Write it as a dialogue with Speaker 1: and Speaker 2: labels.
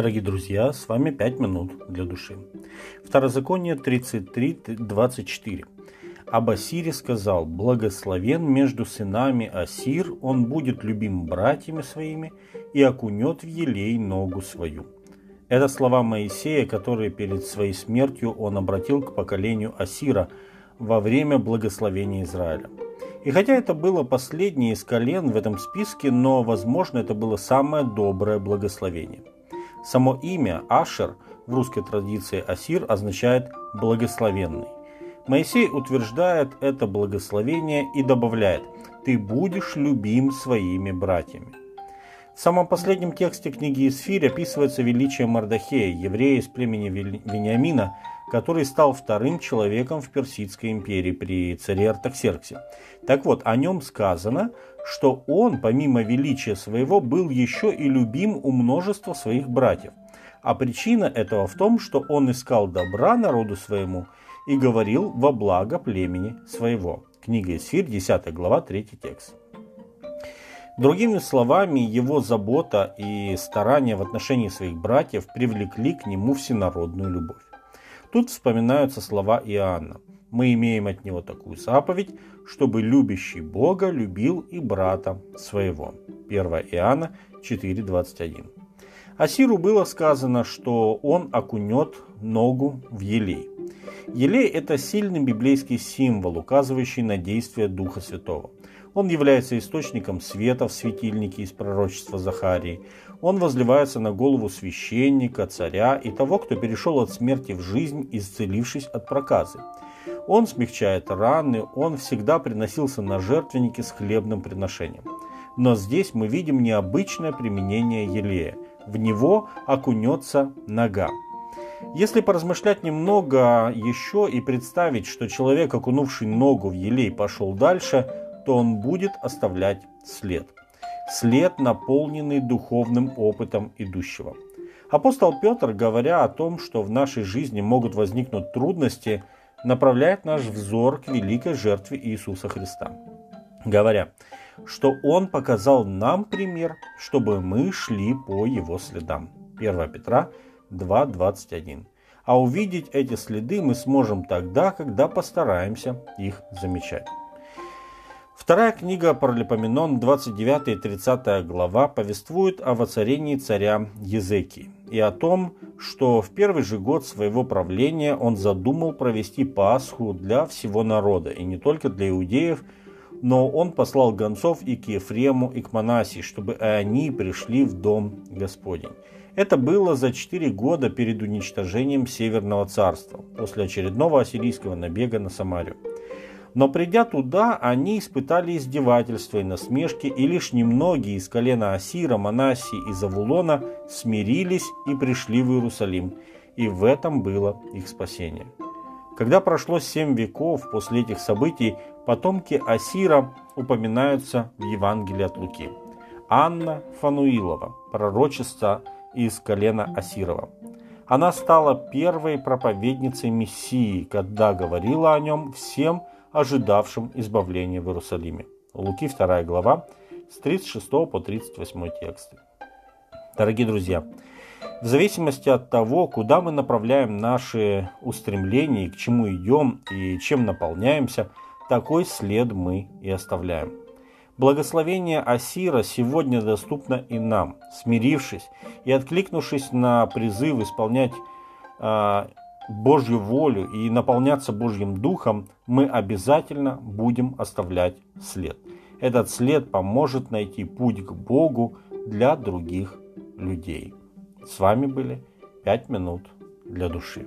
Speaker 1: Дорогие друзья, с вами 5 минут для души. Второзаконие 33.24. Об Асире сказал, «Благословен между сынами Асир, он будет любим братьями своими и окунет в елей ногу свою». Это слова Моисея, которые перед своей смертью он обратил к поколению Асира во время благословения Израиля. И хотя это было последнее из колен в этом списке, но, возможно, это было самое доброе благословение – Само имя Ашер в русской традиции Асир означает «благословенный». Моисей утверждает это благословение и добавляет «ты будешь любим своими братьями». В самом последнем тексте книги Исфирь описывается величие Мардахея, еврея из племени Вениамина, который стал вторым человеком в Персидской империи при царе Артаксерксе. Так вот, о нем сказано, что он, помимо величия своего, был еще и любим у множества своих братьев. А причина этого в том, что он искал добра народу своему и говорил во благо племени своего. Книга Исфирь, 10 глава, 3 текст. Другими словами, его забота и старания в отношении своих братьев привлекли к нему всенародную любовь. Тут вспоминаются слова Иоанна. Мы имеем от него такую заповедь, чтобы любящий Бога любил и брата своего. 1 Иоанна 4.21. Асиру было сказано, что он окунет ногу в елей. Елей – это сильный библейский символ, указывающий на действие Духа Святого. Он является источником света в светильнике из пророчества Захарии. Он возливается на голову священника, царя и того, кто перешел от смерти в жизнь, исцелившись от проказы. Он смягчает раны, он всегда приносился на жертвенники с хлебным приношением. Но здесь мы видим необычное применение елея. В него окунется нога. Если поразмышлять немного еще и представить, что человек, окунувший ногу в елей, пошел дальше, то он будет оставлять след. След, наполненный духовным опытом идущего. Апостол Петр, говоря о том, что в нашей жизни могут возникнуть трудности, направляет наш взор к великой жертве Иисуса Христа, говоря, что Он показал нам пример, чтобы мы шли по Его следам. 1 Петра 2.21. А увидеть эти следы мы сможем тогда, когда постараемся их замечать. Вторая книга Паралипоменон, 29 и 30 глава, повествует о воцарении царя Езекии и о том, что в первый же год своего правления он задумал провести Пасху для всего народа, и не только для иудеев, но он послал гонцов и к Ефрему, и к Манасии, чтобы они пришли в дом Господень. Это было за четыре года перед уничтожением Северного царства, после очередного ассирийского набега на Самарию. Но придя туда, они испытали издевательства и насмешки, и лишь немногие из колена Асира, Манасии и Завулона смирились и пришли в Иерусалим, и в этом было их спасение. Когда прошло семь веков после этих событий, потомки Асира упоминаются в Евангелии от Луки. Анна Фануилова, пророчество из колена Асирова. Она стала первой проповедницей Мессии, когда говорила о нем всем, ожидавшим избавления в Иерусалиме. Луки 2 глава с 36 по 38 тексты. Дорогие друзья, в зависимости от того, куда мы направляем наши устремления, к чему идем и чем наполняемся, такой след мы и оставляем. Благословение Асира сегодня доступно и нам, смирившись и откликнувшись на призыв исполнять а, Божью волю и наполняться Божьим Духом, мы обязательно будем оставлять след. Этот след поможет найти путь к Богу для других людей. С вами были 5 минут для души.